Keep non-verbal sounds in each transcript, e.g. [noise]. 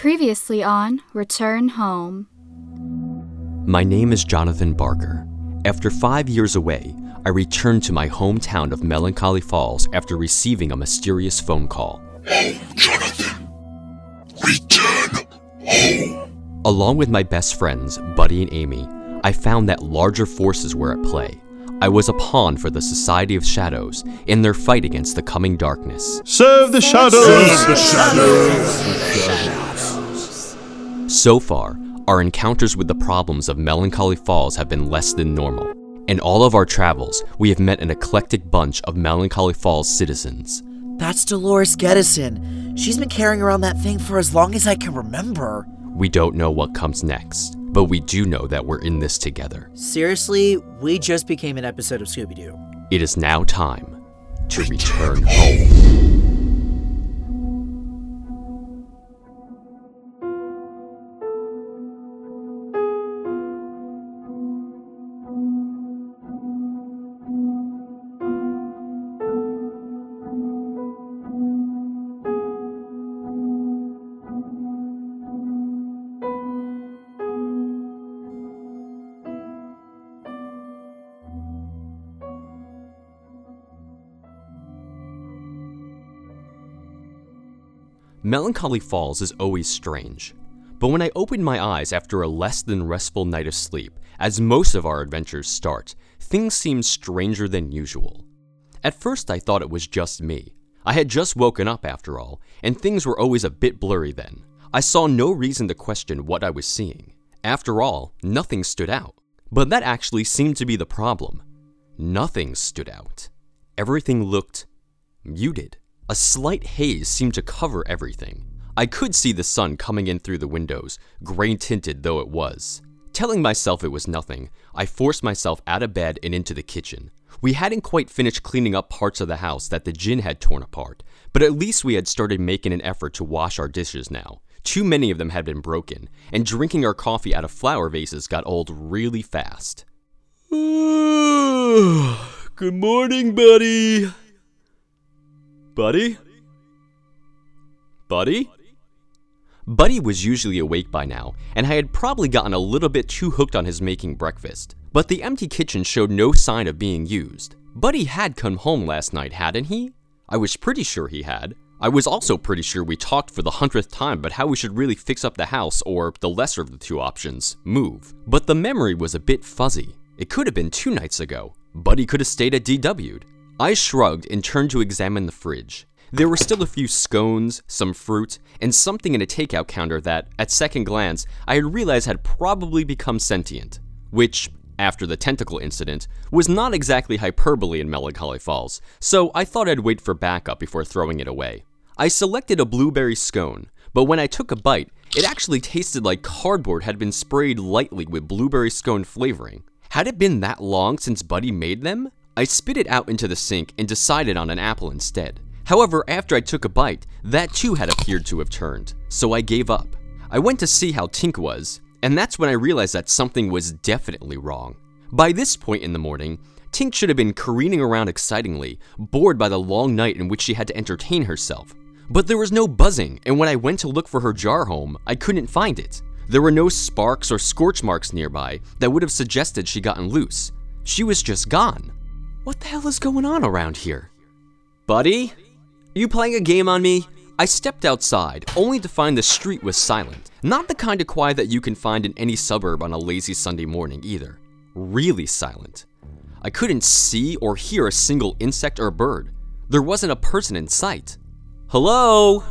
Previously on Return Home. My name is Jonathan Barker. After five years away, I returned to my hometown of Melancholy Falls after receiving a mysterious phone call. Oh, Jonathan, return home. Along with my best friends, Buddy and Amy, I found that larger forces were at play. I was a pawn for the Society of Shadows in their fight against the coming darkness. Serve the shadows! The shadows. So far, our encounters with the problems of Melancholy Falls have been less than normal. In all of our travels, we have met an eclectic bunch of Melancholy Falls citizens. That's Dolores Geddison. She's been carrying around that thing for as long as I can remember. We don't know what comes next, but we do know that we're in this together. Seriously, we just became an episode of Scooby Doo. It is now time to return home. Melancholy Falls is always strange. But when I opened my eyes after a less than restful night of sleep, as most of our adventures start, things seemed stranger than usual. At first, I thought it was just me. I had just woken up after all, and things were always a bit blurry then. I saw no reason to question what I was seeing. After all, nothing stood out. But that actually seemed to be the problem. Nothing stood out. Everything looked muted. A slight haze seemed to cover everything. I could see the sun coming in through the windows, gray tinted though it was. Telling myself it was nothing, I forced myself out of bed and into the kitchen. We hadn't quite finished cleaning up parts of the house that the gin had torn apart, but at least we had started making an effort to wash our dishes now. Too many of them had been broken, and drinking our coffee out of flower vases got old really fast. [sighs] Good morning, buddy. Buddy? Buddy? Buddy was usually awake by now, and I had probably gotten a little bit too hooked on his making breakfast. But the empty kitchen showed no sign of being used. Buddy had come home last night, hadn't he? I was pretty sure he had. I was also pretty sure we talked for the hundredth time about how we should really fix up the house, or the lesser of the two options, move. But the memory was a bit fuzzy. It could have been two nights ago. Buddy could have stayed at DW'd. I shrugged and turned to examine the fridge. There were still a few scones, some fruit, and something in a takeout counter that, at second glance, I had realized had probably become sentient. Which, after the tentacle incident, was not exactly hyperbole in Melancholy Falls, so I thought I'd wait for backup before throwing it away. I selected a blueberry scone, but when I took a bite, it actually tasted like cardboard had been sprayed lightly with blueberry scone flavoring. Had it been that long since Buddy made them? I spit it out into the sink and decided on an apple instead. However, after I took a bite, that too had appeared to have turned, so I gave up. I went to see how Tink was, and that's when I realized that something was definitely wrong. By this point in the morning, Tink should have been careening around excitingly, bored by the long night in which she had to entertain herself. But there was no buzzing, and when I went to look for her jar home, I couldn't find it. There were no sparks or scorch marks nearby that would have suggested she gotten loose. She was just gone. What the hell is going on around here? Buddy? You playing a game on me? I stepped outside, only to find the street was silent. Not the kind of quiet that you can find in any suburb on a lazy Sunday morning either. Really silent. I couldn't see or hear a single insect or bird. There wasn't a person in sight. Hello?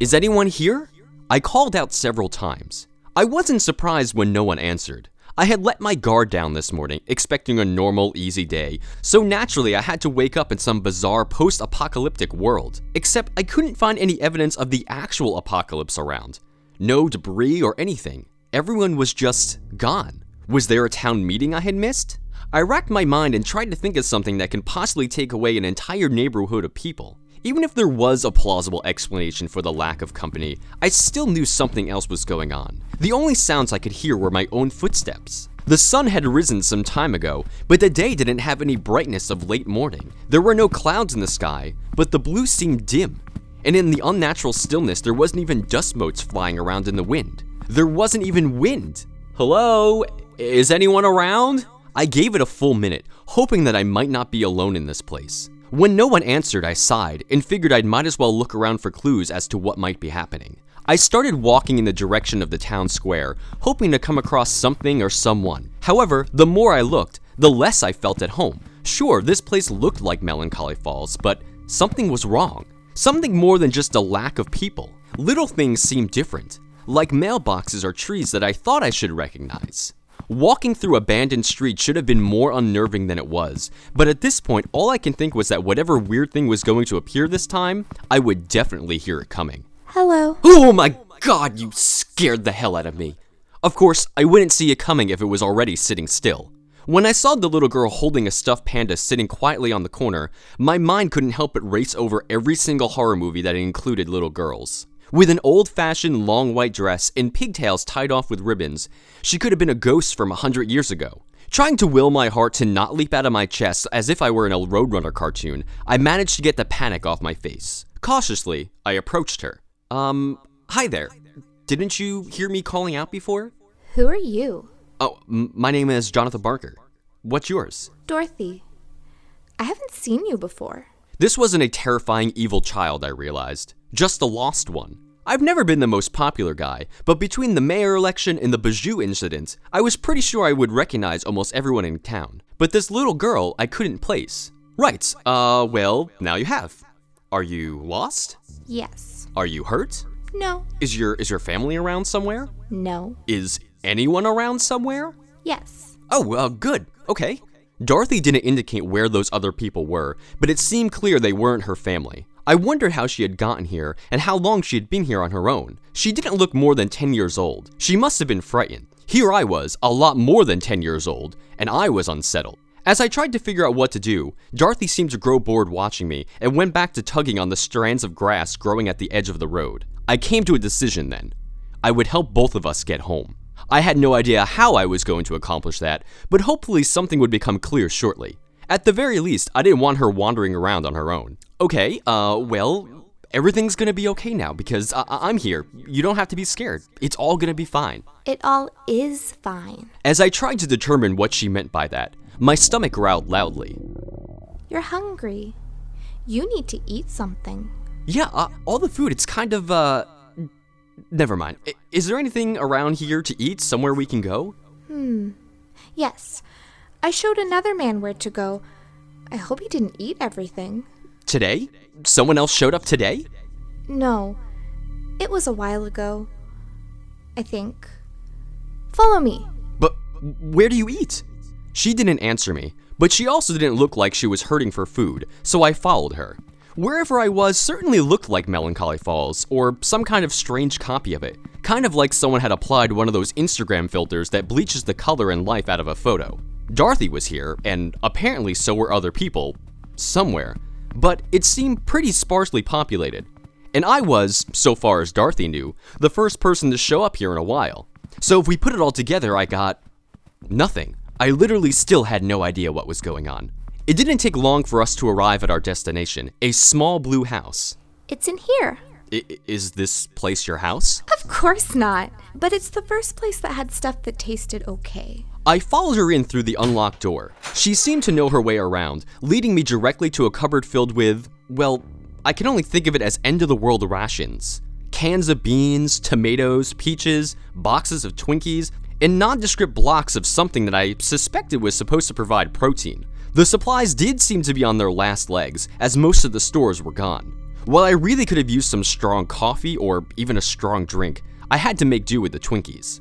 Is anyone here? I called out several times. I wasn't surprised when no one answered. I had let my guard down this morning, expecting a normal, easy day, so naturally I had to wake up in some bizarre post apocalyptic world. Except I couldn't find any evidence of the actual apocalypse around. No debris or anything. Everyone was just gone. Was there a town meeting I had missed? I racked my mind and tried to think of something that can possibly take away an entire neighborhood of people. Even if there was a plausible explanation for the lack of company, I still knew something else was going on. The only sounds I could hear were my own footsteps. The sun had risen some time ago, but the day didn't have any brightness of late morning. There were no clouds in the sky, but the blue seemed dim. And in the unnatural stillness, there wasn't even dust motes flying around in the wind. There wasn't even wind. Hello? Is anyone around? I gave it a full minute, hoping that I might not be alone in this place. When no one answered, I sighed and figured I might as well look around for clues as to what might be happening. I started walking in the direction of the town square, hoping to come across something or someone. However, the more I looked, the less I felt at home. Sure, this place looked like Melancholy Falls, but something was wrong. Something more than just a lack of people. Little things seemed different, like mailboxes or trees that I thought I should recognize. Walking through abandoned streets should have been more unnerving than it was, but at this point, all I can think was that whatever weird thing was going to appear this time, I would definitely hear it coming. Hello. Oh my god, you scared the hell out of me. Of course, I wouldn't see it coming if it was already sitting still. When I saw the little girl holding a stuffed panda sitting quietly on the corner, my mind couldn't help but race over every single horror movie that included little girls. With an old fashioned long white dress and pigtails tied off with ribbons, she could have been a ghost from a hundred years ago. Trying to will my heart to not leap out of my chest as if I were in a Roadrunner cartoon, I managed to get the panic off my face. Cautiously, I approached her. Um, hi there. Didn't you hear me calling out before? Who are you? Oh, m- my name is Jonathan Barker. What's yours? Dorothy. I haven't seen you before. This wasn't a terrifying evil child, I realized. Just a lost one. I've never been the most popular guy, but between the mayor election and the Bijou incident, I was pretty sure I would recognize almost everyone in town. But this little girl, I couldn't place. Right, uh, well, now you have. Are you lost? Yes. Are you hurt? No. Is your is your family around somewhere? No. Is anyone around somewhere? Yes. Oh, uh, good. Okay. Dorothy didn't indicate where those other people were, but it seemed clear they weren't her family. I wondered how she had gotten here and how long she had been here on her own. She didn't look more than 10 years old. She must have been frightened. Here I was, a lot more than 10 years old, and I was unsettled. As I tried to figure out what to do, Dorothy seemed to grow bored watching me and went back to tugging on the strands of grass growing at the edge of the road. I came to a decision then. I would help both of us get home. I had no idea how I was going to accomplish that, but hopefully something would become clear shortly. At the very least, I didn't want her wandering around on her own. Okay, uh, well, everything's gonna be okay now because I- I'm here. You don't have to be scared. It's all gonna be fine. It all is fine. As I tried to determine what she meant by that, my stomach growled loudly. You're hungry. You need to eat something. Yeah, uh, all the food, it's kind of, uh. Never mind. I- Is there anything around here to eat? Somewhere we can go? Hmm. Yes. I showed another man where to go. I hope he didn't eat everything. Today? Someone else showed up today? No. It was a while ago. I think. Follow me. But where do you eat? She didn't answer me, but she also didn't look like she was hurting for food, so I followed her. Wherever I was certainly looked like Melancholy Falls, or some kind of strange copy of it. Kind of like someone had applied one of those Instagram filters that bleaches the color and life out of a photo. Dorothy was here, and apparently so were other people, somewhere, but it seemed pretty sparsely populated. And I was, so far as Dorothy knew, the first person to show up here in a while. So if we put it all together, I got Nothing. I literally still had no idea what was going on. It didn't take long for us to arrive at our destination, a small blue house. It's in here. I- is this place your house? Of course not. But it's the first place that had stuff that tasted okay. I followed her in through the unlocked door. She seemed to know her way around, leading me directly to a cupboard filled with, well, I can only think of it as end of the world rations. Cans of beans, tomatoes, peaches, boxes of Twinkies, and nondescript blocks of something that I suspected was supposed to provide protein. The supplies did seem to be on their last legs, as most of the stores were gone. While I really could have used some strong coffee or even a strong drink, I had to make do with the Twinkies.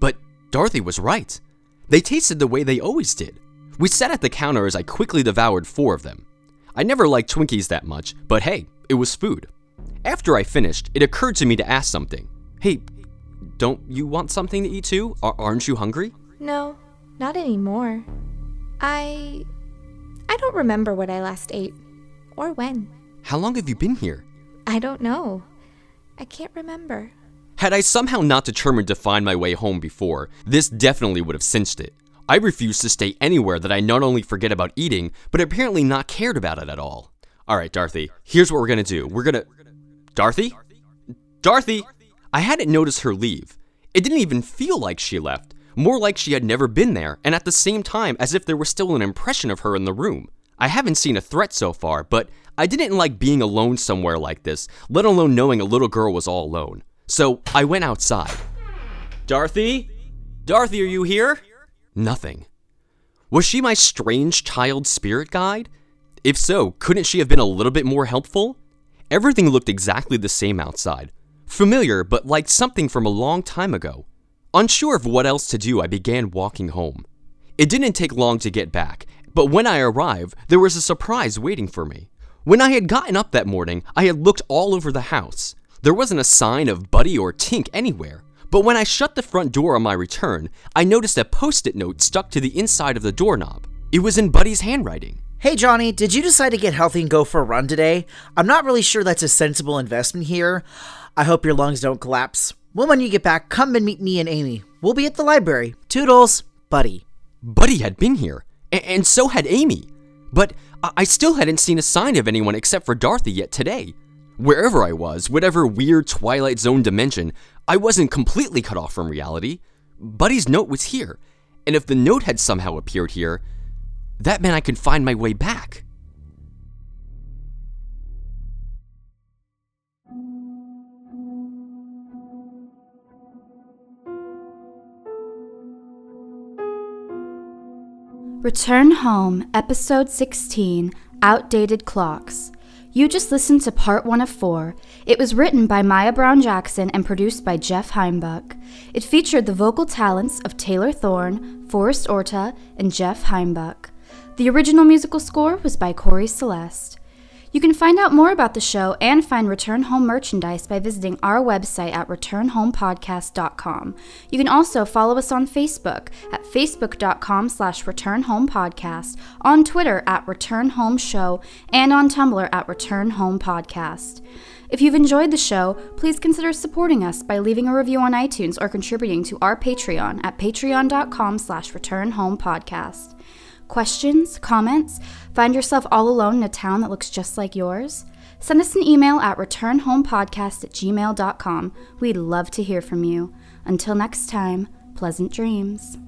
But Dorothy was right. They tasted the way they always did. We sat at the counter as I quickly devoured four of them. I never liked Twinkies that much, but hey, it was food. After I finished, it occurred to me to ask something. Hey, don't you want something to eat too? Ar- aren't you hungry? No, not anymore. I. I don't remember what I last ate. Or when. How long have you been here? I don't know. I can't remember. Had I somehow not determined to find my way home before, this definitely would have cinched it. I refused to stay anywhere that I not only forget about eating, but apparently not cared about it at all. Alright, Dorothy, here's what we're gonna do. We're gonna. Dorothy? Dorothy! I hadn't noticed her leave. It didn't even feel like she left, more like she had never been there, and at the same time as if there was still an impression of her in the room. I haven't seen a threat so far, but I didn't like being alone somewhere like this, let alone knowing a little girl was all alone. So I went outside. Dorothy? Dorothy, are you here? Nothing. Was she my strange child spirit guide? If so, couldn't she have been a little bit more helpful? Everything looked exactly the same outside. Familiar, but like something from a long time ago. Unsure of what else to do, I began walking home. It didn't take long to get back, but when I arrived, there was a surprise waiting for me. When I had gotten up that morning, I had looked all over the house. There wasn't a sign of Buddy or Tink anywhere. But when I shut the front door on my return, I noticed a post it note stuck to the inside of the doorknob. It was in Buddy's handwriting. Hey Johnny, did you decide to get healthy and go for a run today? I'm not really sure that's a sensible investment here. I hope your lungs don't collapse. Well, when you get back, come and meet me and Amy. We'll be at the library. Toodles, Buddy. Buddy had been here, a- and so had Amy. But I-, I still hadn't seen a sign of anyone except for Dorothy yet today. Wherever I was, whatever weird Twilight Zone dimension, I wasn't completely cut off from reality. Buddy's note was here, and if the note had somehow appeared here, that meant I could find my way back. Return Home, Episode 16 Outdated Clocks. You just listened to part one of four. It was written by Maya Brown Jackson and produced by Jeff Heimbuck. It featured the vocal talents of Taylor Thorne, Forrest Orta, and Jeff Heimbuck. The original musical score was by Corey Celeste. You can find out more about the show and find Return Home merchandise by visiting our website at returnhomepodcast.com. You can also follow us on Facebook at facebook.com slash returnhomepodcast, on Twitter at Return Home Show, and on Tumblr at Return Home Podcast. If you've enjoyed the show, please consider supporting us by leaving a review on iTunes or contributing to our Patreon at patreon.com slash returnhomepodcast. Questions? Comments? Find yourself all alone in a town that looks just like yours? Send us an email at returnhomepodcast at gmail.com. We'd love to hear from you. Until next time, pleasant dreams.